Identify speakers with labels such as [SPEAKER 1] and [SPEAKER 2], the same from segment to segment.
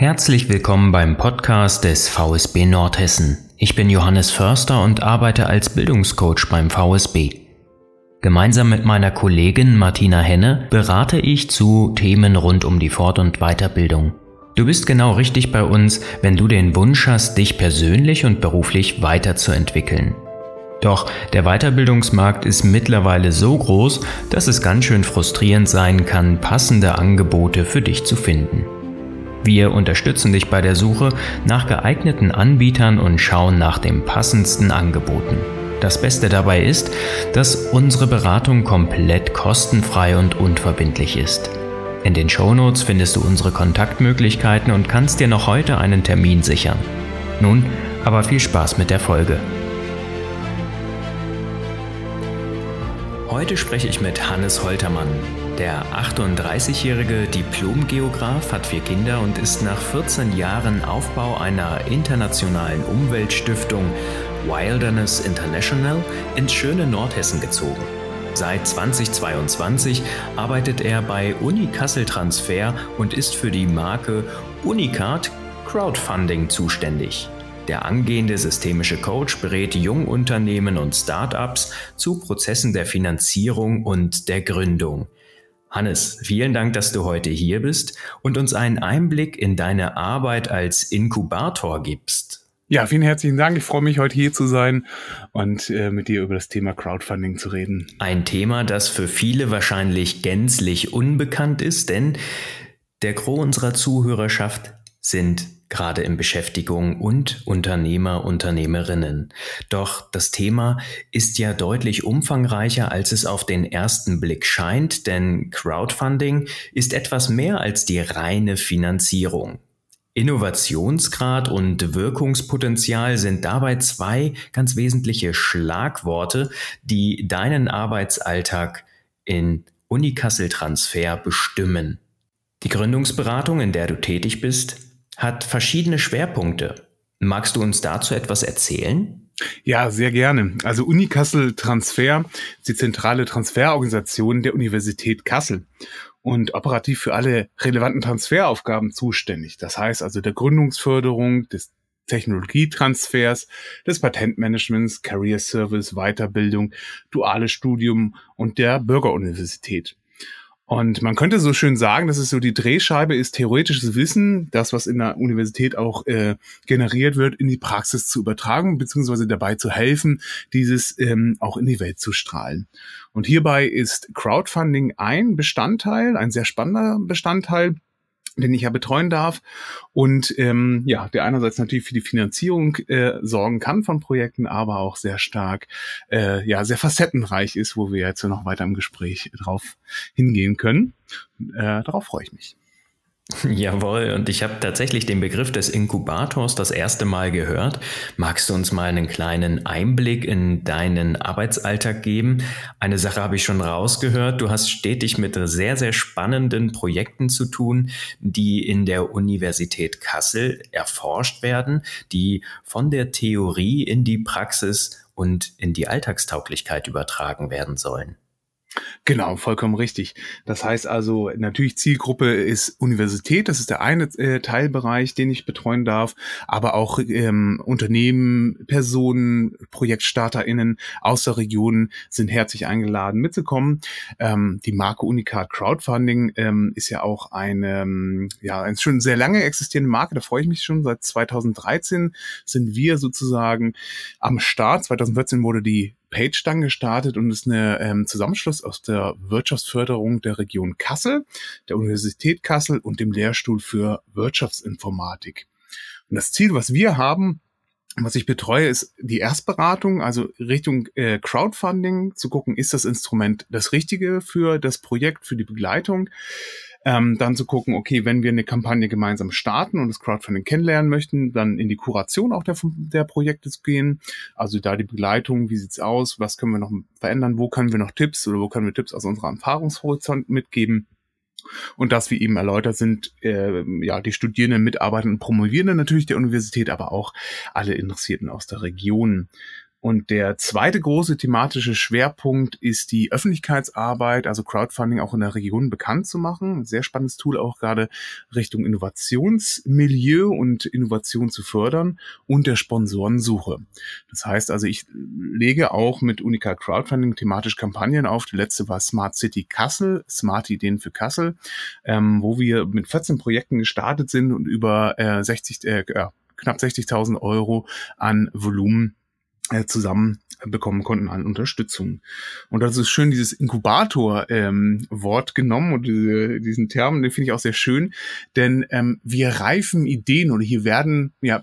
[SPEAKER 1] Herzlich willkommen beim Podcast des VSB Nordhessen. Ich bin Johannes Förster und arbeite als Bildungscoach beim VSB. Gemeinsam mit meiner Kollegin Martina Henne berate ich zu Themen rund um die Fort- und Weiterbildung. Du bist genau richtig bei uns, wenn du den Wunsch hast, dich persönlich und beruflich weiterzuentwickeln. Doch der Weiterbildungsmarkt ist mittlerweile so groß, dass es ganz schön frustrierend sein kann, passende Angebote für dich zu finden. Wir unterstützen dich bei der Suche nach geeigneten Anbietern und schauen nach den passendsten Angeboten. Das Beste dabei ist, dass unsere Beratung komplett kostenfrei und unverbindlich ist. In den Shownotes findest du unsere Kontaktmöglichkeiten und kannst dir noch heute einen Termin sichern. Nun aber viel Spaß mit der Folge. Heute spreche ich mit Hannes Holtermann. Der 38-jährige Diplom-Geograf hat vier Kinder und ist nach 14 Jahren Aufbau einer internationalen Umweltstiftung Wilderness International ins schöne Nordhessen gezogen. Seit 2022 arbeitet er bei Uni Kassel Transfer und ist für die Marke Unicard Crowdfunding zuständig. Der angehende systemische Coach berät Jungunternehmen und Startups zu Prozessen der Finanzierung und der Gründung. Hannes, vielen Dank, dass du heute hier bist und uns einen Einblick in deine Arbeit als Inkubator gibst.
[SPEAKER 2] Ja, vielen herzlichen Dank. Ich freue mich, heute hier zu sein und äh, mit dir über das Thema Crowdfunding zu reden.
[SPEAKER 1] Ein Thema, das für viele wahrscheinlich gänzlich unbekannt ist, denn der Gros unserer Zuhörerschaft sind gerade in Beschäftigung und Unternehmer, Unternehmerinnen. Doch das Thema ist ja deutlich umfangreicher, als es auf den ersten Blick scheint, denn Crowdfunding ist etwas mehr als die reine Finanzierung. Innovationsgrad und Wirkungspotenzial sind dabei zwei ganz wesentliche Schlagworte, die deinen Arbeitsalltag in Unikassel Transfer bestimmen. Die Gründungsberatung, in der du tätig bist, hat verschiedene Schwerpunkte. Magst du uns dazu etwas erzählen?
[SPEAKER 2] Ja, sehr gerne. Also Uni Kassel Transfer ist die zentrale Transferorganisation der Universität Kassel und operativ für alle relevanten Transferaufgaben zuständig. Das heißt also der Gründungsförderung, des Technologietransfers, des Patentmanagements, Career Service, Weiterbildung, duales Studium und der Bürgeruniversität. Und man könnte so schön sagen, dass es so die Drehscheibe ist, theoretisches Wissen, das, was in der Universität auch äh, generiert wird, in die Praxis zu übertragen, beziehungsweise dabei zu helfen, dieses ähm, auch in die Welt zu strahlen. Und hierbei ist Crowdfunding ein Bestandteil, ein sehr spannender Bestandteil, den ich ja betreuen darf und ähm, ja, der einerseits natürlich für die Finanzierung äh, sorgen kann von Projekten, aber auch sehr stark, äh, ja, sehr facettenreich ist, wo wir jetzt noch weiter im Gespräch drauf hingehen können. Äh, darauf freue ich mich.
[SPEAKER 1] Jawohl, und ich habe tatsächlich den Begriff des Inkubators das erste Mal gehört. Magst du uns mal einen kleinen Einblick in deinen Arbeitsalltag geben? Eine Sache habe ich schon rausgehört. Du hast stetig mit sehr, sehr spannenden Projekten zu tun, die in der Universität Kassel erforscht werden, die von der Theorie in die Praxis und in die Alltagstauglichkeit übertragen werden sollen.
[SPEAKER 2] Genau, vollkommen richtig. Das heißt also, natürlich Zielgruppe ist Universität, das ist der eine äh, Teilbereich, den ich betreuen darf, aber auch ähm, Unternehmen, Personen, ProjektstarterInnen aus der Region sind herzlich eingeladen mitzukommen. Ähm, die Marke Unicard Crowdfunding ähm, ist ja auch eine, ähm, ja, eine schon sehr lange existierende Marke, da freue ich mich schon. Seit 2013 sind wir sozusagen am Start. 2014 wurde die Page dann gestartet und ist eine ähm, Zusammenschluss aus der Wirtschaftsförderung der Region Kassel, der Universität Kassel und dem Lehrstuhl für Wirtschaftsinformatik. Und das Ziel, was wir haben, was ich betreue, ist die Erstberatung, also Richtung äh, Crowdfunding, zu gucken, ist das Instrument das Richtige für das Projekt, für die Begleitung. Ähm, dann zu gucken, okay, wenn wir eine Kampagne gemeinsam starten und das Crowdfunding kennenlernen möchten, dann in die Kuration auch der, der Projekte zu gehen. Also da die Begleitung, wie sieht's aus, was können wir noch verändern, wo können wir noch Tipps oder wo können wir Tipps aus unserem Erfahrungshorizont mitgeben. Und das, wie eben erläutert sind, äh, ja, die Studierenden, Mitarbeitenden, Promovierenden natürlich der Universität, aber auch alle Interessierten aus der Region. Und der zweite große thematische Schwerpunkt ist die Öffentlichkeitsarbeit, also Crowdfunding auch in der Region bekannt zu machen. sehr spannendes Tool auch gerade Richtung Innovationsmilieu und Innovation zu fördern und der Sponsorensuche. Das heißt also, ich lege auch mit Unica Crowdfunding thematisch Kampagnen auf. Die letzte war Smart City Kassel, Smart Ideen für Kassel, ähm, wo wir mit 14 Projekten gestartet sind und über äh, 60, äh, knapp 60.000 Euro an Volumen zusammen bekommen konnten an Unterstützung. Und das ist schön, dieses Inkubator-Wort ähm, genommen und diese, diesen Term, den finde ich auch sehr schön, denn ähm, wir reifen Ideen oder hier werden, ja,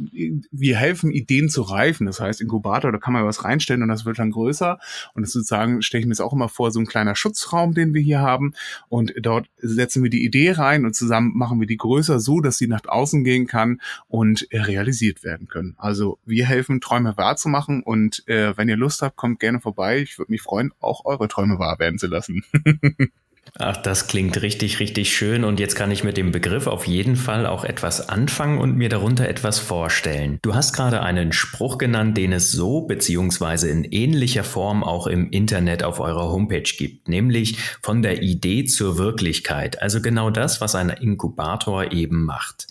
[SPEAKER 2] wir helfen Ideen zu reifen. Das heißt, Inkubator, da kann man was reinstellen und das wird dann größer. Und das sozusagen stelle ich mir jetzt auch immer vor, so ein kleiner Schutzraum, den wir hier haben. Und dort setzen wir die Idee rein und zusammen machen wir die größer, so dass sie nach außen gehen kann und äh, realisiert werden können. Also wir helfen, Träume wahrzumachen und äh, wenn ihr Lust habt, kommt gerne vorbei. Ich würde mich freuen, auch eure Träume wahr werden zu lassen.
[SPEAKER 1] Ach, das klingt richtig, richtig schön und jetzt kann ich mit dem Begriff auf jeden Fall auch etwas anfangen und mir darunter etwas vorstellen. Du hast gerade einen Spruch genannt, den es so beziehungsweise in ähnlicher Form auch im Internet auf eurer Homepage gibt, nämlich von der Idee zur Wirklichkeit, also genau das, was ein Inkubator eben macht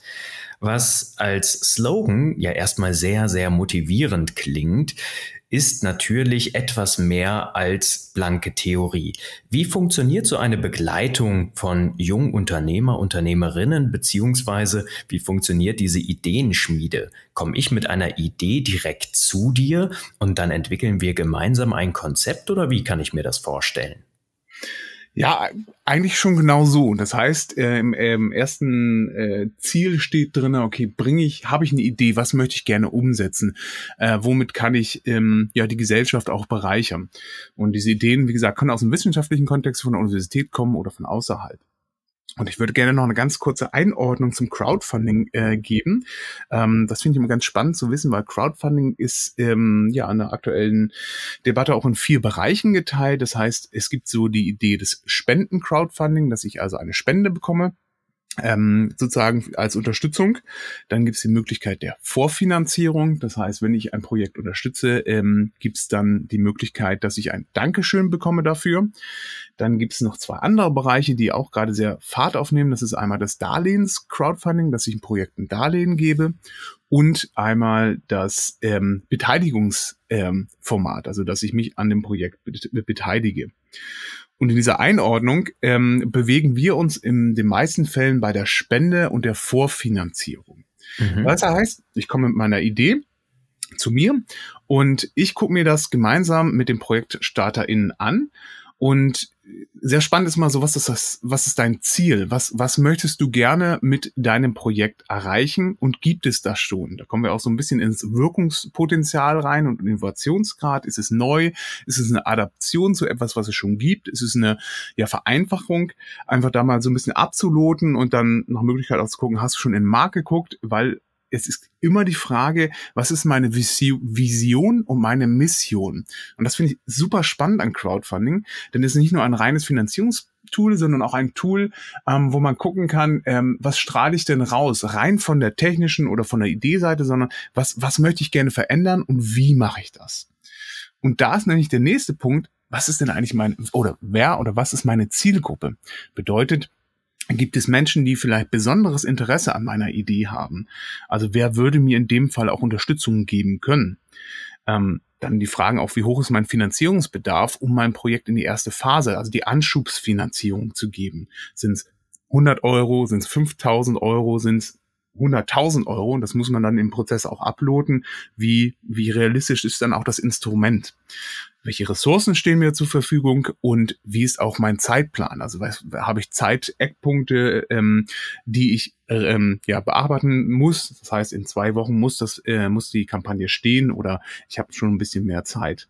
[SPEAKER 1] was als Slogan ja erstmal sehr, sehr motivierend klingt, ist natürlich etwas mehr als blanke Theorie. Wie funktioniert so eine Begleitung von Jungunternehmer, Unternehmerinnen, beziehungsweise wie funktioniert diese Ideenschmiede? Komme ich mit einer Idee direkt zu dir und dann entwickeln wir gemeinsam ein Konzept oder wie kann ich mir das vorstellen?
[SPEAKER 2] Ja, eigentlich schon genau so. Das heißt, äh, im, im, ersten äh, Ziel steht drin, okay, bringe ich, habe ich eine Idee, was möchte ich gerne umsetzen? Äh, womit kann ich ähm, ja die Gesellschaft auch bereichern? Und diese Ideen, wie gesagt, können aus dem wissenschaftlichen Kontext von der Universität kommen oder von außerhalb. Und ich würde gerne noch eine ganz kurze Einordnung zum Crowdfunding äh, geben. Ähm, das finde ich immer ganz spannend zu wissen, weil Crowdfunding ist ähm, ja in der aktuellen Debatte auch in vier Bereichen geteilt. Das heißt, es gibt so die Idee des Spenden-Crowdfunding, dass ich also eine Spende bekomme ähm, sozusagen als Unterstützung. Dann gibt es die Möglichkeit der Vorfinanzierung. Das heißt, wenn ich ein Projekt unterstütze, ähm, gibt es dann die Möglichkeit, dass ich ein Dankeschön bekomme dafür. Dann gibt es noch zwei andere Bereiche, die auch gerade sehr Fahrt aufnehmen. Das ist einmal das Darlehens-Crowdfunding, dass ich ein Projekt ein Darlehen gebe und einmal das ähm, Beteiligungsformat, ähm, also dass ich mich an dem Projekt beteilige. Und in dieser Einordnung ähm, bewegen wir uns in den meisten Fällen bei der Spende und der Vorfinanzierung. Mhm. Was heißt, ich komme mit meiner Idee zu mir und ich gucke mir das gemeinsam mit dem ProjektstarterInnen an und sehr spannend ist mal so, was ist das, was ist dein Ziel? Was, was möchtest du gerne mit deinem Projekt erreichen und gibt es das schon? Da kommen wir auch so ein bisschen ins Wirkungspotenzial rein und Innovationsgrad. Ist es neu? Ist es eine Adaption zu etwas, was es schon gibt? Ist es eine ja, Vereinfachung? Einfach da mal so ein bisschen abzuloten und dann nach Möglichkeit auch zu gucken, hast du schon in den Markt geguckt? Weil es ist immer die Frage, was ist meine Vision und meine Mission? Und das finde ich super spannend an Crowdfunding, denn es ist nicht nur ein reines Finanzierungstool, sondern auch ein Tool, ähm, wo man gucken kann, ähm, was strahle ich denn raus, rein von der technischen oder von der Ideeseite, sondern was, was möchte ich gerne verändern und wie mache ich das? Und da ist nämlich der nächste Punkt, was ist denn eigentlich mein, oder wer oder was ist meine Zielgruppe? Bedeutet, gibt es Menschen, die vielleicht besonderes Interesse an meiner Idee haben. Also wer würde mir in dem Fall auch Unterstützung geben können? Ähm, dann die Fragen auch, wie hoch ist mein Finanzierungsbedarf, um mein Projekt in die erste Phase, also die Anschubsfinanzierung zu geben. Sind es 100 Euro, sind es 5000 Euro, sind es 100.000 Euro und das muss man dann im Prozess auch uploaden. Wie, wie realistisch ist dann auch das Instrument? Welche Ressourcen stehen mir zur Verfügung und wie ist auch mein Zeitplan? Also habe ich Zeiteckpunkte, ähm, die ich ähm, ja bearbeiten muss? Das heißt, in zwei Wochen muss das äh, muss die Kampagne stehen oder ich habe schon ein bisschen mehr Zeit.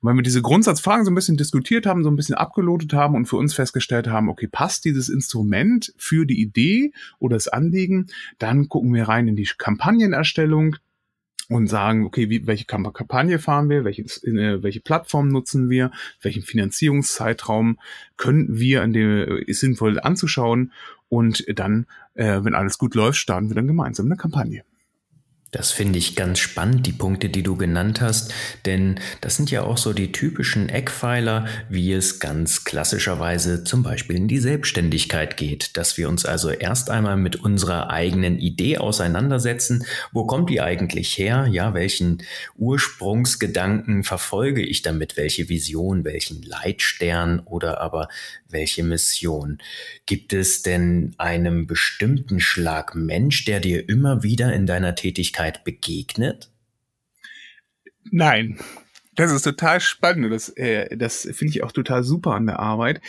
[SPEAKER 2] Und wenn wir diese Grundsatzfragen so ein bisschen diskutiert haben, so ein bisschen abgelotet haben und für uns festgestellt haben, okay, passt dieses Instrument für die Idee oder das Anliegen, dann gucken wir rein in die Kampagnenerstellung, und sagen, okay, wie, welche Kampagne fahren wir, welche, äh, welche Plattform nutzen wir, welchen Finanzierungszeitraum können wir in dem, ist sinnvoll anzuschauen und dann, äh, wenn alles gut läuft, starten wir dann gemeinsam eine Kampagne.
[SPEAKER 1] Das finde ich ganz spannend, die Punkte, die du genannt hast, denn das sind ja auch so die typischen Eckpfeiler, wie es ganz klassischerweise zum Beispiel in die Selbstständigkeit geht, dass wir uns also erst einmal mit unserer eigenen Idee auseinandersetzen. Wo kommt die eigentlich her? Ja, welchen Ursprungsgedanken verfolge ich damit? Welche Vision, welchen Leitstern oder aber welche Mission? Gibt es denn einem bestimmten Schlag Mensch, der dir immer wieder in deiner Tätigkeit Persönlichkeit begegnet?
[SPEAKER 2] Nein. Das ist total spannend. Das, äh, das finde ich auch total super an der Arbeit,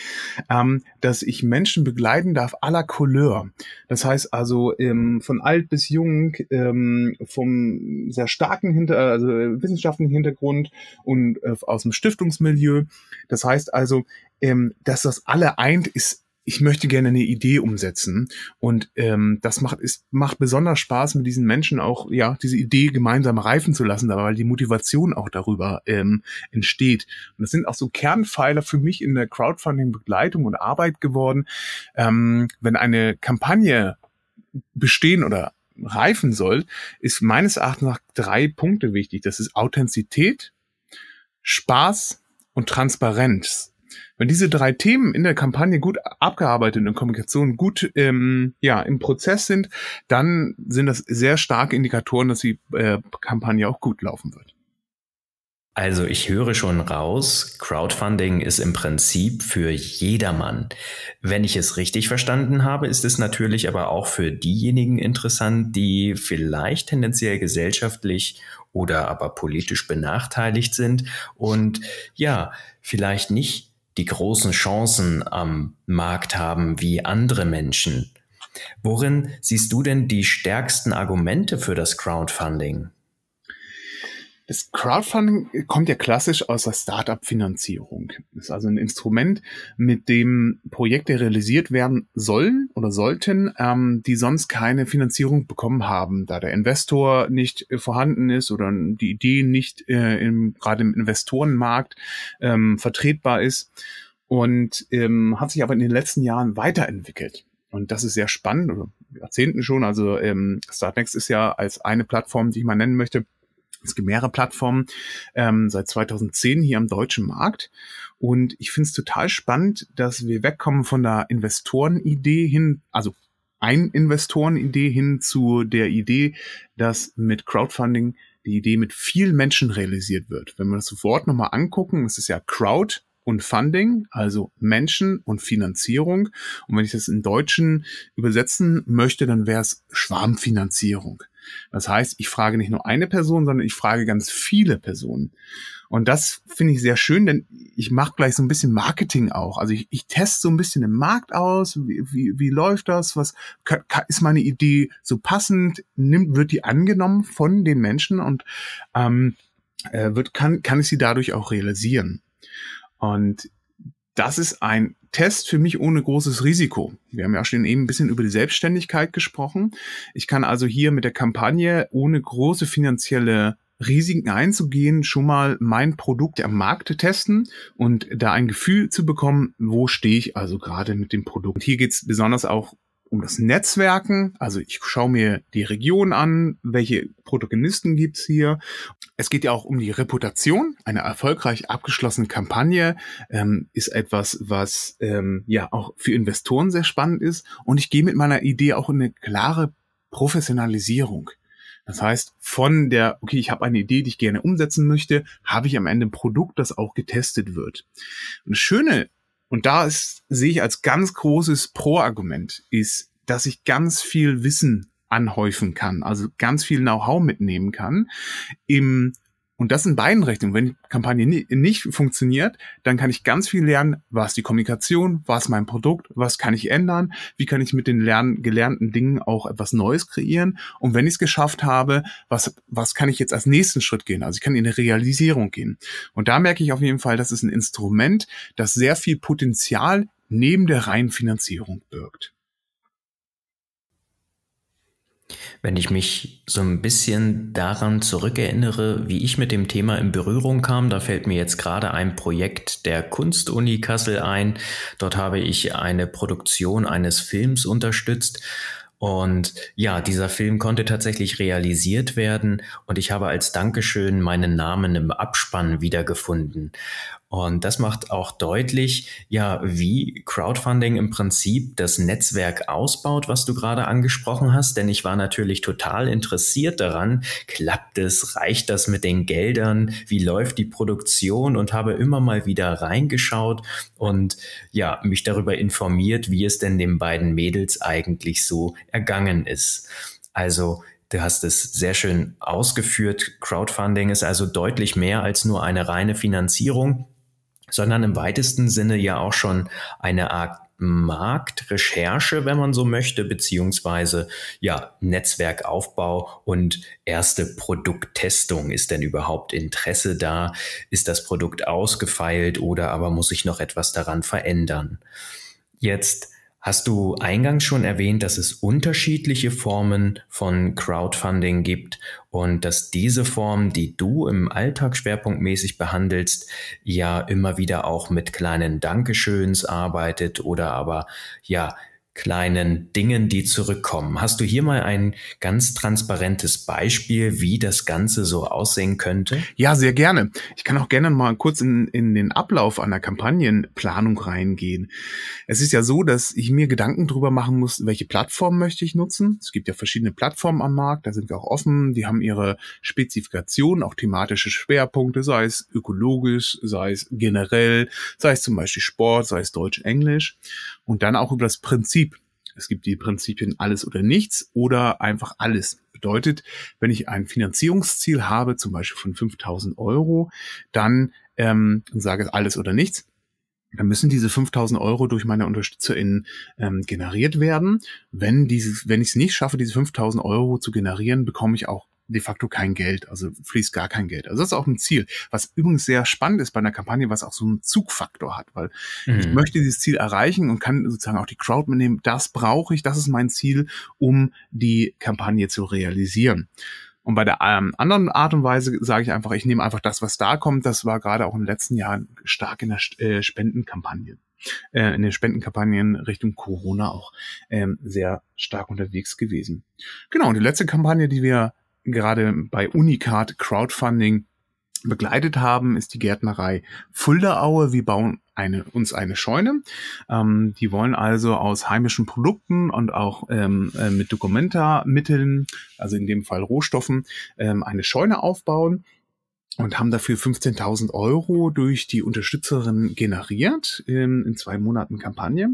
[SPEAKER 2] ähm, dass ich Menschen begleiten darf la Couleur. Das heißt also ähm, von alt bis jung, ähm, vom sehr starken Hinter, also wissenschaftlichen Hintergrund und äh, aus dem Stiftungsmilieu. Das heißt also, ähm, dass das alle eint, ist ich möchte gerne eine Idee umsetzen und ähm, das macht ist macht besonders Spaß mit diesen Menschen auch ja diese Idee gemeinsam reifen zu lassen, weil die Motivation auch darüber ähm, entsteht und das sind auch so Kernpfeiler für mich in der Crowdfunding Begleitung und Arbeit geworden, ähm, wenn eine Kampagne bestehen oder reifen soll, ist meines Erachtens nach drei Punkte wichtig. Das ist Authentizität, Spaß und Transparenz. Wenn diese drei Themen in der Kampagne gut abgearbeitet und in Kommunikation gut ähm, ja, im Prozess sind, dann sind das sehr starke Indikatoren, dass die äh, Kampagne auch gut laufen wird.
[SPEAKER 1] Also ich höre schon raus, Crowdfunding ist im Prinzip für jedermann. Wenn ich es richtig verstanden habe, ist es natürlich aber auch für diejenigen interessant, die vielleicht tendenziell gesellschaftlich oder aber politisch benachteiligt sind und ja, vielleicht nicht die großen Chancen am Markt haben wie andere Menschen. Worin siehst du denn die stärksten Argumente für das Crowdfunding?
[SPEAKER 2] Das Crowdfunding kommt ja klassisch aus der Startup-Finanzierung. Ist also ein Instrument, mit dem Projekte realisiert werden sollen oder sollten, ähm, die sonst keine Finanzierung bekommen haben, da der Investor nicht äh, vorhanden ist oder die Idee nicht äh, im, gerade im Investorenmarkt ähm, vertretbar ist und ähm, hat sich aber in den letzten Jahren weiterentwickelt. Und das ist sehr spannend, oder Jahrzehnten schon. Also ähm, Startnext ist ja als eine Plattform, die ich mal nennen möchte, es gibt mehrere Plattformen ähm, seit 2010 hier am deutschen Markt. Und ich finde es total spannend, dass wir wegkommen von der Investorenidee hin, also ein Investorenidee hin zu der Idee, dass mit Crowdfunding die Idee mit vielen Menschen realisiert wird. Wenn wir das Wort nochmal angucken, es ist ja Crowd und Funding, also Menschen und Finanzierung. Und wenn ich das in Deutschen übersetzen möchte, dann wäre es Schwarmfinanzierung. Das heißt, ich frage nicht nur eine Person, sondern ich frage ganz viele Personen. Und das finde ich sehr schön, denn ich mache gleich so ein bisschen Marketing auch. Also ich, ich teste so ein bisschen den Markt aus. Wie, wie, wie läuft das? Was ist meine Idee so passend? Nimmt, wird die angenommen von den Menschen und ähm, äh, wird, kann, kann ich sie dadurch auch realisieren? Und das ist ein Test für mich ohne großes Risiko. Wir haben ja schon eben ein bisschen über die Selbstständigkeit gesprochen. Ich kann also hier mit der Kampagne ohne große finanzielle Risiken einzugehen, schon mal mein Produkt am Markt testen und da ein Gefühl zu bekommen, wo stehe ich also gerade mit dem Produkt. Hier geht es besonders auch um das Netzwerken. Also ich schaue mir die Region an, welche Protagonisten gibt's hier. Es geht ja auch um die Reputation. Eine erfolgreich abgeschlossene Kampagne ähm, ist etwas, was ähm, ja auch für Investoren sehr spannend ist. Und ich gehe mit meiner Idee auch in eine klare Professionalisierung. Das heißt, von der, okay, ich habe eine Idee, die ich gerne umsetzen möchte, habe ich am Ende ein Produkt, das auch getestet wird. Und das Schöne und da ist, sehe ich als ganz großes Pro-Argument ist, dass ich ganz viel Wissen anhäufen kann, also ganz viel Know-how mitnehmen kann im und das in beiden Richtungen. Wenn die Kampagne nicht funktioniert, dann kann ich ganz viel lernen, was die Kommunikation, was mein Produkt, was kann ich ändern, wie kann ich mit den lernen, gelernten Dingen auch etwas Neues kreieren. Und wenn ich es geschafft habe, was, was kann ich jetzt als nächsten Schritt gehen? Also ich kann in eine Realisierung gehen. Und da merke ich auf jeden Fall, das ist ein Instrument, das sehr viel Potenzial neben der reinen Finanzierung birgt.
[SPEAKER 1] Wenn ich mich so ein bisschen daran zurückerinnere, wie ich mit dem Thema in Berührung kam, da fällt mir jetzt gerade ein Projekt der Kunstuni Kassel ein. Dort habe ich eine Produktion eines Films unterstützt Und ja, dieser Film konnte tatsächlich realisiert werden und ich habe als Dankeschön meinen Namen im Abspann wiedergefunden. Und das macht auch deutlich, ja, wie Crowdfunding im Prinzip das Netzwerk ausbaut, was du gerade angesprochen hast. Denn ich war natürlich total interessiert daran, klappt es, reicht das mit den Geldern, wie läuft die Produktion und habe immer mal wieder reingeschaut und ja, mich darüber informiert, wie es denn den beiden Mädels eigentlich so ergangen ist. Also Du hast es sehr schön ausgeführt. Crowdfunding ist also deutlich mehr als nur eine reine Finanzierung sondern im weitesten Sinne ja auch schon eine Art Marktrecherche, wenn man so möchte, beziehungsweise ja, Netzwerkaufbau und erste Produkttestung. Ist denn überhaupt Interesse da? Ist das Produkt ausgefeilt oder aber muss sich noch etwas daran verändern? Jetzt Hast du eingangs schon erwähnt, dass es unterschiedliche Formen von Crowdfunding gibt und dass diese Form, die du im Alltag schwerpunktmäßig behandelst, ja immer wieder auch mit kleinen Dankeschöns arbeitet oder aber ja kleinen Dingen, die zurückkommen. Hast du hier mal ein ganz transparentes Beispiel, wie das Ganze so aussehen könnte?
[SPEAKER 2] Ja, sehr gerne. Ich kann auch gerne mal kurz in, in den Ablauf einer Kampagnenplanung reingehen. Es ist ja so, dass ich mir Gedanken darüber machen muss, welche Plattform möchte ich nutzen. Es gibt ja verschiedene Plattformen am Markt, da sind wir auch offen. Die haben ihre Spezifikationen, auch thematische Schwerpunkte, sei es ökologisch, sei es generell, sei es zum Beispiel Sport, sei es Deutsch, Englisch. Und dann auch über das Prinzip. Es gibt die Prinzipien alles oder nichts oder einfach alles. Bedeutet, wenn ich ein Finanzierungsziel habe, zum Beispiel von 5000 Euro, dann ähm, sage alles oder nichts, dann müssen diese 5000 Euro durch meine UnterstützerInnen ähm, generiert werden. Wenn dieses, wenn ich es nicht schaffe, diese 5000 Euro zu generieren, bekomme ich auch de facto kein Geld, also fließt gar kein Geld. Also das ist auch ein Ziel, was übrigens sehr spannend ist bei einer Kampagne, was auch so einen Zugfaktor hat, weil mhm. ich möchte dieses Ziel erreichen und kann sozusagen auch die Crowd mitnehmen. Das brauche ich, das ist mein Ziel, um die Kampagne zu realisieren. Und bei der ähm, anderen Art und Weise sage ich einfach, ich nehme einfach das, was da kommt. Das war gerade auch in den letzten Jahren stark in der äh, Spendenkampagne äh, in den Spendenkampagnen Richtung Corona auch ähm, sehr stark unterwegs gewesen. Genau, und die letzte Kampagne, die wir gerade bei Unicard Crowdfunding begleitet haben, ist die Gärtnerei Fulderaue. Wir bauen eine, uns eine Scheune. Ähm, die wollen also aus heimischen Produkten und auch ähm, äh, mit Dokumenta-Mitteln, also in dem Fall Rohstoffen, ähm, eine Scheune aufbauen und haben dafür 15.000 Euro durch die Unterstützerin generiert in, in zwei Monaten Kampagne.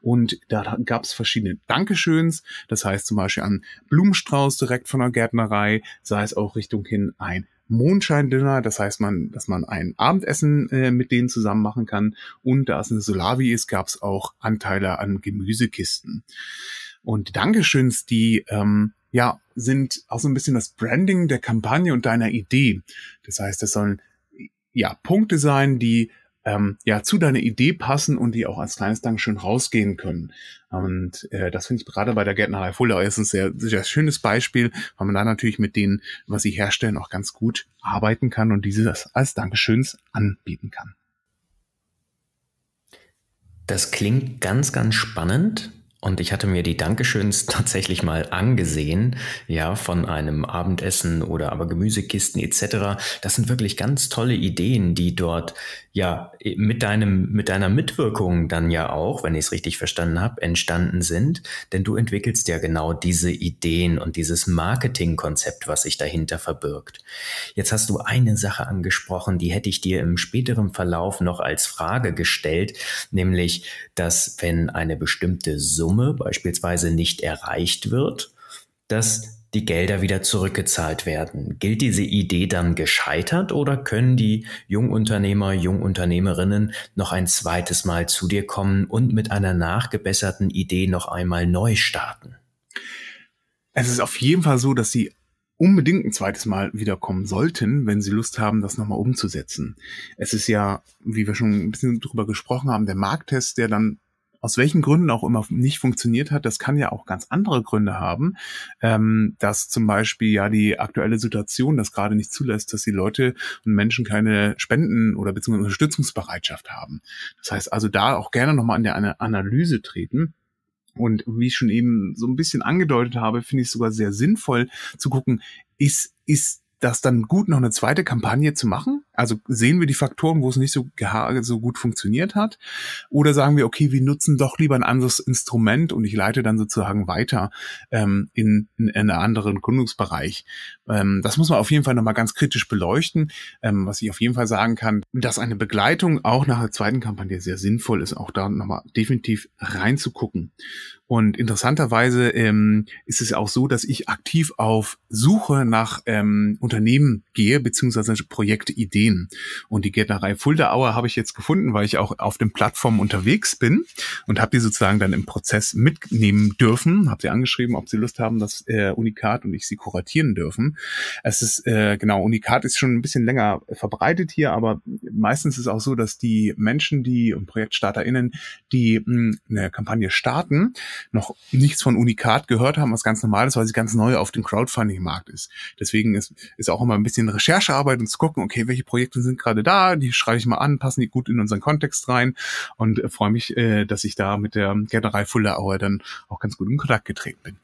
[SPEAKER 2] Und da gab es verschiedene Dankeschöns, das heißt zum Beispiel an Blumenstrauß direkt von der Gärtnerei, sei es auch Richtung hin ein Mondscheindinner, das heißt man, dass man ein Abendessen äh, mit denen zusammen machen kann. Und da es eine Solavi ist, gab es auch Anteile an Gemüsekisten. Und Dankeschöns, die ähm, ja, sind auch so ein bisschen das Branding der Kampagne und deiner Idee. Das heißt, das sollen ja Punkte sein, die ähm, ja zu deiner Idee passen und die auch als kleines Dankeschön rausgehen können. Und äh, das finde ich gerade bei der Gärtnerei Fulda ist ein sehr, sehr schönes Beispiel, weil man da natürlich mit denen, was sie herstellen, auch ganz gut arbeiten kann und dieses als Dankeschöns anbieten kann.
[SPEAKER 1] Das klingt ganz, ganz spannend. Und ich hatte mir die Dankeschöns tatsächlich mal angesehen, ja, von einem Abendessen oder aber Gemüsekisten etc. Das sind wirklich ganz tolle Ideen, die dort ja mit deinem mit deiner Mitwirkung dann ja auch, wenn ich es richtig verstanden habe, entstanden sind, denn du entwickelst ja genau diese Ideen und dieses Marketingkonzept, was sich dahinter verbirgt. Jetzt hast du eine Sache angesprochen, die hätte ich dir im späteren Verlauf noch als Frage gestellt, nämlich, dass wenn eine bestimmte Summe beispielsweise nicht erreicht wird, dass die Gelder wieder zurückgezahlt werden. Gilt diese Idee dann gescheitert oder können die Jungunternehmer, Jungunternehmerinnen noch ein zweites Mal zu dir kommen und mit einer nachgebesserten Idee noch einmal neu starten?
[SPEAKER 2] Es ist auf jeden Fall so, dass sie unbedingt ein zweites Mal wiederkommen sollten, wenn sie Lust haben, das nochmal umzusetzen. Es ist ja, wie wir schon ein bisschen drüber gesprochen haben, der Markttest, der dann aus welchen Gründen auch immer nicht funktioniert hat, das kann ja auch ganz andere Gründe haben, ähm, dass zum Beispiel ja die aktuelle Situation das gerade nicht zulässt, dass die Leute und Menschen keine Spenden oder beziehungsweise Unterstützungsbereitschaft haben. Das heißt also da auch gerne nochmal an der Analyse treten Und wie ich schon eben so ein bisschen angedeutet habe, finde ich es sogar sehr sinnvoll zu gucken, ist, ist das dann gut, noch eine zweite Kampagne zu machen? Also sehen wir die Faktoren, wo es nicht so, so gut funktioniert hat? Oder sagen wir, okay, wir nutzen doch lieber ein anderes Instrument und ich leite dann sozusagen weiter ähm, in, in, in einen anderen Gründungsbereich? Ähm, das muss man auf jeden Fall nochmal ganz kritisch beleuchten. Ähm, was ich auf jeden Fall sagen kann, dass eine Begleitung auch nach der zweiten Kampagne sehr sinnvoll ist, auch da nochmal definitiv reinzugucken. Und interessanterweise ähm, ist es auch so, dass ich aktiv auf Suche nach ähm, Unternehmen gehe, beziehungsweise Projektideen. Und die Gärtnerei Fuldaauer habe ich jetzt gefunden, weil ich auch auf den Plattformen unterwegs bin und habe die sozusagen dann im Prozess mitnehmen dürfen. Habe sie angeschrieben, ob sie Lust haben, dass äh, Unikat und ich sie kuratieren dürfen. Es ist, äh, genau, Unikat ist schon ein bisschen länger verbreitet hier, aber meistens ist es auch so, dass die Menschen, die und ProjekstarterInnen, die mh, hm, eine Kampagne starten, noch nichts von Unikat gehört haben, was ganz normal ist, weil sie ganz neu auf dem Crowdfunding-Markt ist. Deswegen ist, ist auch immer ein bisschen Recherchearbeit und zu gucken, okay, welche Projekte sind gerade da, die schreibe ich mal an, passen die gut in unseren Kontext rein und äh, freue mich, äh, dass ich da mit der General Fuller Hour dann auch ganz gut in Kontakt getreten bin.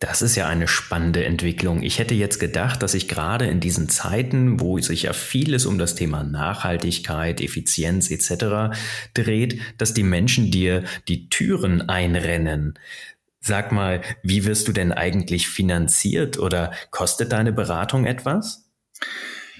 [SPEAKER 1] Das ist ja eine spannende Entwicklung. Ich hätte jetzt gedacht, dass sich gerade in diesen Zeiten, wo sich ja vieles um das Thema Nachhaltigkeit, Effizienz etc. dreht, dass die Menschen dir die Türen einrennen. Sag mal, wie wirst du denn eigentlich finanziert oder kostet deine Beratung etwas?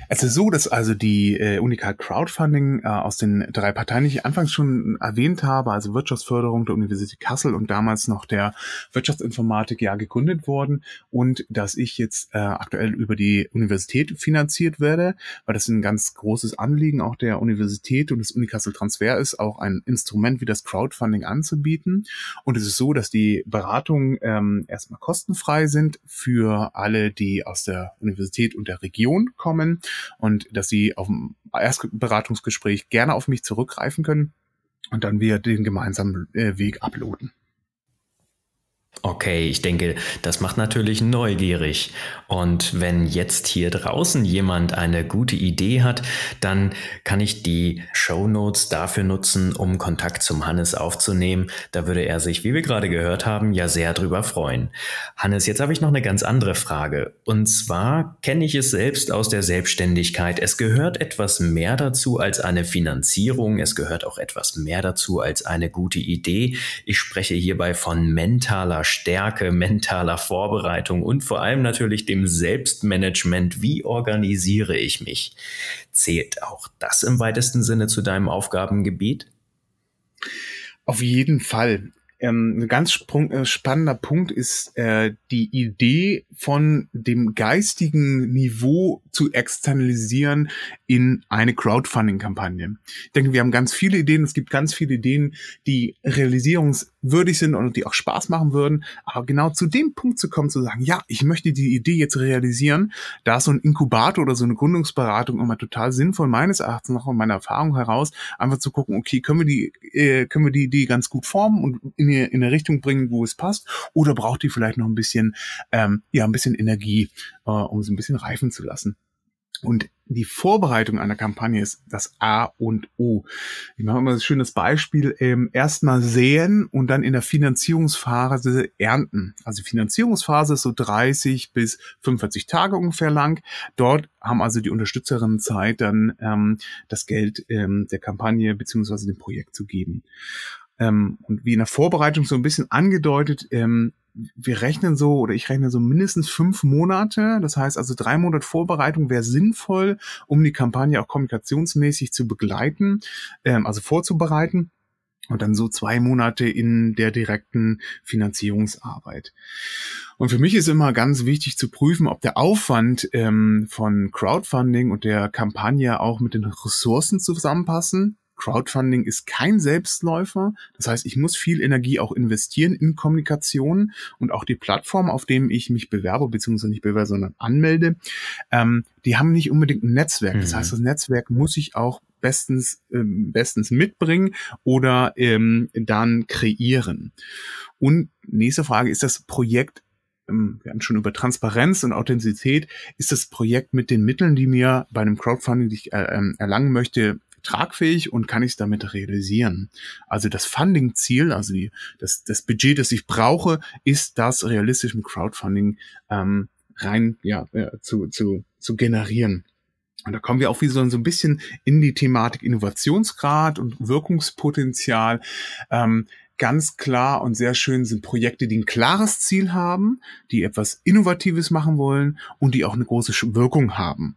[SPEAKER 2] Es ist so, dass also die äh, Unicard Crowdfunding äh, aus den drei Parteien, die ich anfangs schon erwähnt habe, also Wirtschaftsförderung der Universität Kassel und damals noch der Wirtschaftsinformatik ja gegründet worden und dass ich jetzt äh, aktuell über die Universität finanziert werde, weil das ein ganz großes Anliegen auch der Universität und des Unikassel Transfer ist, auch ein Instrument wie das Crowdfunding anzubieten. Und es ist so, dass die Beratungen ähm, erstmal kostenfrei sind für alle, die aus der Universität und der Region kommen und dass sie auf dem Erstberatungsgespräch gerne auf mich zurückgreifen können und dann wir den gemeinsamen äh, Weg uploaden.
[SPEAKER 1] Okay, ich denke, das macht natürlich neugierig. Und wenn jetzt hier draußen jemand eine gute Idee hat, dann kann ich die Show Notes dafür nutzen, um Kontakt zum Hannes aufzunehmen. Da würde er sich, wie wir gerade gehört haben, ja sehr drüber freuen. Hannes, jetzt habe ich noch eine ganz andere Frage. Und zwar kenne ich es selbst aus der Selbstständigkeit. Es gehört etwas mehr dazu als eine Finanzierung. Es gehört auch etwas mehr dazu als eine gute Idee. Ich spreche hierbei von mentaler Stärke, mentaler Vorbereitung und vor allem natürlich dem Selbstmanagement. Wie organisiere ich mich? Zählt auch das im weitesten Sinne zu deinem Aufgabengebiet?
[SPEAKER 2] Auf jeden Fall. Ähm, ein ganz sprung, äh, spannender Punkt ist äh, die Idee von dem geistigen Niveau zu externalisieren in eine Crowdfunding-Kampagne. Ich denke, wir haben ganz viele Ideen. Es gibt ganz viele Ideen, die realisierungswürdig sind und die auch Spaß machen würden. Aber genau zu dem Punkt zu kommen, zu sagen, ja, ich möchte die Idee jetzt realisieren, da ist so ein Inkubator oder so eine Gründungsberatung immer total sinnvoll, meines Erachtens nach aus meiner Erfahrung heraus, einfach zu gucken, okay, können wir die, äh, können wir die Idee ganz gut formen und in, in eine Richtung bringen, wo es passt, oder braucht die vielleicht noch ein bisschen, ähm, ja, ein bisschen Energie, äh, um sie ein bisschen reifen zu lassen. Und die Vorbereitung einer Kampagne ist das A und O. Ich mache immer ein schönes Beispiel. Ähm, Erstmal säen und dann in der Finanzierungsphase ernten. Also die Finanzierungsphase ist so 30 bis 45 Tage ungefähr lang. Dort haben also die Unterstützerinnen Zeit, dann ähm, das Geld ähm, der Kampagne beziehungsweise dem Projekt zu geben. Ähm, und wie in der Vorbereitung so ein bisschen angedeutet, ähm, wir rechnen so oder ich rechne so mindestens fünf Monate. Das heißt also drei Monate Vorbereitung wäre sinnvoll, um die Kampagne auch kommunikationsmäßig zu begleiten, ähm, also vorzubereiten. Und dann so zwei Monate in der direkten Finanzierungsarbeit. Und für mich ist immer ganz wichtig zu prüfen, ob der Aufwand ähm, von Crowdfunding und der Kampagne auch mit den Ressourcen zusammenpassen. Crowdfunding ist kein Selbstläufer. Das heißt, ich muss viel Energie auch investieren in Kommunikation und auch die Plattform, auf dem ich mich bewerbe, beziehungsweise nicht bewerbe, sondern anmelde, ähm, die haben nicht unbedingt ein Netzwerk. Das mhm. heißt, das Netzwerk muss ich auch bestens, ähm, bestens mitbringen oder ähm, dann kreieren. Und nächste Frage, ist das Projekt ähm, wir haben schon über Transparenz und Authentizität, ist das Projekt mit den Mitteln, die mir bei einem Crowdfunding, die ich äh, ähm, erlangen möchte, tragfähig und kann ich es damit realisieren. Also das Funding-Ziel, also die, das, das Budget, das ich brauche, ist das realistisch mit Crowdfunding ähm, rein ja, äh, zu, zu, zu generieren. Und da kommen wir auch wieder so ein bisschen in die Thematik Innovationsgrad und Wirkungspotenzial. Ähm, ganz klar und sehr schön sind Projekte, die ein klares Ziel haben, die etwas Innovatives machen wollen und die auch eine große Wirkung haben.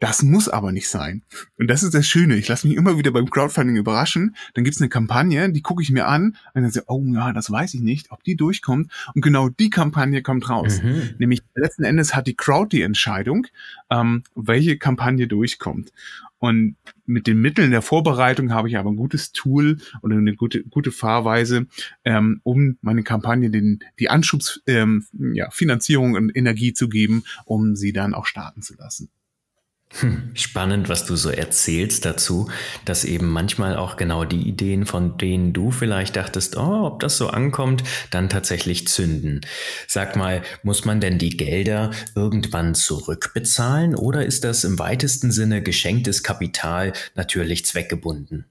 [SPEAKER 2] Das muss aber nicht sein. Und das ist das Schöne. Ich lasse mich immer wieder beim Crowdfunding überraschen. Dann gibt's eine Kampagne, die gucke ich mir an und dann sage oh ja, das weiß ich nicht, ob die durchkommt. Und genau die Kampagne kommt raus. Mhm. Nämlich letzten Endes hat die Crowd die Entscheidung, ähm, welche Kampagne durchkommt. Und mit den Mitteln der Vorbereitung habe ich aber ein gutes Tool oder eine gute, gute Fahrweise, ähm, um meine Kampagne den, die Anschubs, ähm, ja, Finanzierung und Energie zu geben, um sie dann auch starten zu lassen.
[SPEAKER 1] Hm, spannend, was du so erzählst dazu, dass eben manchmal auch genau die Ideen, von denen du vielleicht dachtest, oh, ob das so ankommt, dann tatsächlich zünden. Sag mal, muss man denn die Gelder irgendwann zurückbezahlen oder ist das im weitesten Sinne geschenktes Kapital natürlich zweckgebunden?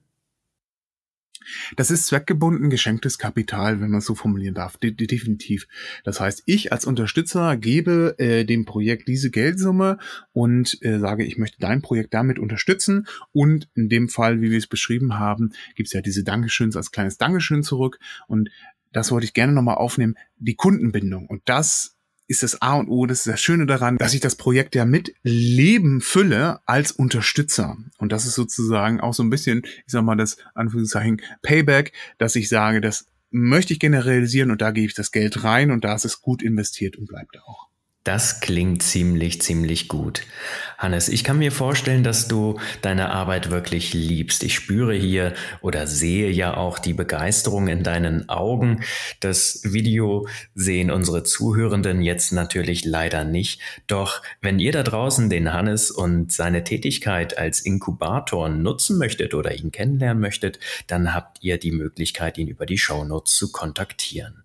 [SPEAKER 2] Das ist zweckgebunden geschenktes Kapital, wenn man es so formulieren darf, de definitiv. Das heißt, ich als Unterstützer gebe äh, dem Projekt diese Geldsumme und äh, sage, ich möchte dein Projekt damit unterstützen. Und in dem Fall, wie wir es beschrieben haben, gibt es ja diese Dankeschöns als kleines Dankeschön zurück. Und das wollte ich gerne nochmal aufnehmen, die Kundenbindung. Und das ist das A und O, das ist das Schöne daran, dass ich das Projekt ja mit Leben fülle als Unterstützer. Und das ist sozusagen auch so ein bisschen, ich sag mal, das Anführungszeichen Payback, dass ich sage, das möchte ich generalisieren und da gebe ich das Geld rein und da ist es gut investiert und bleibt auch.
[SPEAKER 1] Das klingt ziemlich, ziemlich gut. Hannes, ich kann mir vorstellen, dass du deine Arbeit wirklich liebst. Ich spüre hier oder sehe ja auch die Begeisterung in deinen Augen. Das Video sehen unsere Zuhörenden jetzt natürlich leider nicht. Doch wenn ihr da draußen den Hannes und seine Tätigkeit als Inkubator nutzen möchtet oder ihn kennenlernen möchtet, dann habt ihr die Möglichkeit, ihn über die Shownotes zu kontaktieren.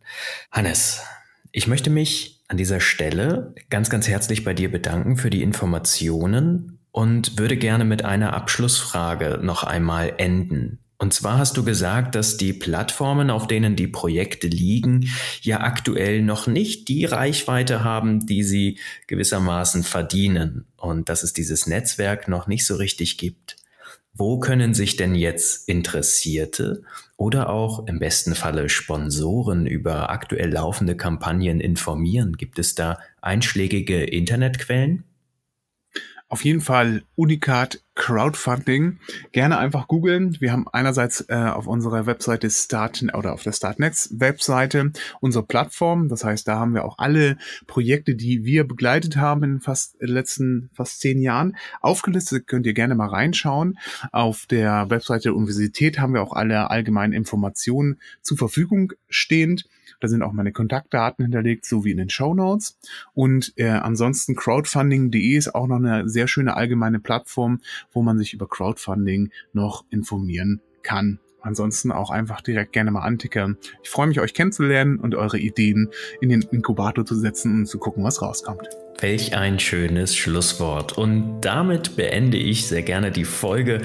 [SPEAKER 1] Hannes, ich möchte mich an dieser Stelle ganz, ganz herzlich bei dir bedanken für die Informationen und würde gerne mit einer Abschlussfrage noch einmal enden. Und zwar hast du gesagt, dass die Plattformen, auf denen die Projekte liegen, ja aktuell noch nicht die Reichweite haben, die sie gewissermaßen verdienen und dass es dieses Netzwerk noch nicht so richtig gibt. Wo können sich denn jetzt Interessierte oder auch im besten Falle Sponsoren über aktuell laufende Kampagnen informieren? Gibt es da einschlägige Internetquellen?
[SPEAKER 2] Auf jeden Fall Unikat Crowdfunding. Gerne einfach googeln. Wir haben einerseits äh, auf unserer Webseite Start oder auf der Startnetz Webseite unsere Plattform. Das heißt, da haben wir auch alle Projekte, die wir begleitet haben in fast in den letzten fast zehn Jahren aufgelistet. Könnt ihr gerne mal reinschauen. Auf der Webseite der Universität haben wir auch alle allgemeinen Informationen zur Verfügung stehend. Da sind auch meine Kontaktdaten hinterlegt, so wie in den Show. Und äh, ansonsten crowdfunding.de ist auch noch eine sehr schöne allgemeine Plattform, wo man sich über Crowdfunding noch informieren kann. Ansonsten auch einfach direkt gerne mal antickern. Ich freue mich, euch kennenzulernen und eure Ideen in den Inkubator zu setzen und zu gucken, was rauskommt.
[SPEAKER 1] Welch ein schönes Schlusswort. Und damit beende ich sehr gerne die Folge.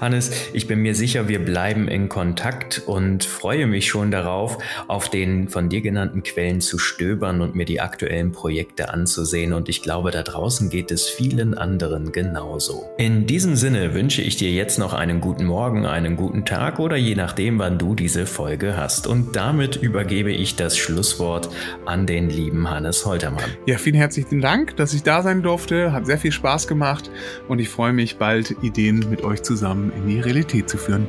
[SPEAKER 1] Hannes, ich bin mir sicher, wir bleiben in Kontakt und freue mich schon darauf, auf den von dir genannten Quellen zu stöbern und mir die aktuellen Projekte anzusehen. Und ich glaube, da draußen geht es vielen anderen genauso. In diesem Sinne wünsche ich dir jetzt noch einen guten Morgen, einen guten Tag oder je nachdem, wann du diese Folge hast. Und damit übergebe ich das Schlusswort an den lieben Hannes Holtermann.
[SPEAKER 2] Ja, vielen herzlichen Dank. Dank, dass ich da sein durfte. Hat sehr viel Spaß gemacht und ich freue mich, bald Ideen mit euch zusammen in die Realität zu führen.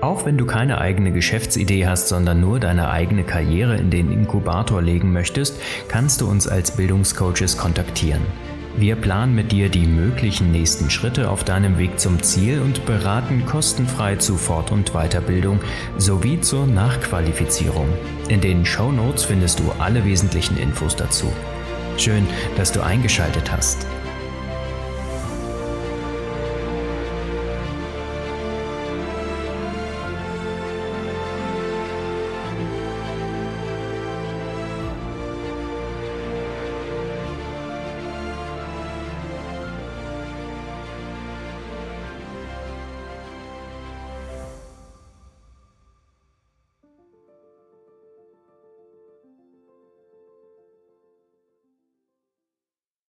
[SPEAKER 1] Auch wenn du keine eigene Geschäftsidee hast, sondern nur deine eigene Karriere in den Inkubator legen möchtest, kannst du uns als Bildungscoaches kontaktieren. Wir planen mit dir die möglichen nächsten Schritte auf deinem Weg zum Ziel und beraten kostenfrei zu Fort- und Weiterbildung sowie zur Nachqualifizierung. In den Show Notes findest du alle wesentlichen Infos dazu. Schön, dass du eingeschaltet hast.